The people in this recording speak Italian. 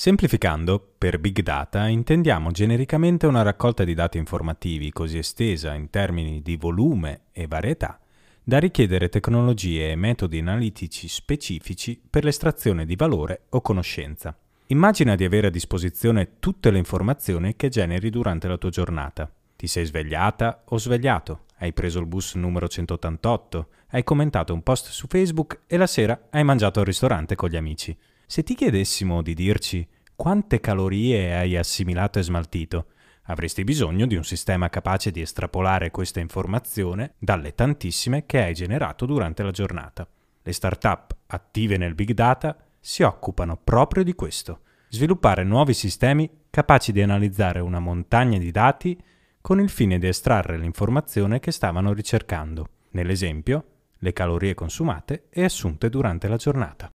Semplificando, per big data intendiamo genericamente una raccolta di dati informativi così estesa in termini di volume e varietà da richiedere tecnologie e metodi analitici specifici per l'estrazione di valore o conoscenza. Immagina di avere a disposizione tutte le informazioni che generi durante la tua giornata. Ti sei svegliata o svegliato, hai preso il bus numero 188, hai commentato un post su Facebook e la sera hai mangiato al ristorante con gli amici. Se ti chiedessimo di dirci quante calorie hai assimilato e smaltito, avresti bisogno di un sistema capace di estrapolare questa informazione dalle tantissime che hai generato durante la giornata. Le start-up attive nel big data si occupano proprio di questo, sviluppare nuovi sistemi capaci di analizzare una montagna di dati con il fine di estrarre l'informazione che stavano ricercando, nell'esempio le calorie consumate e assunte durante la giornata.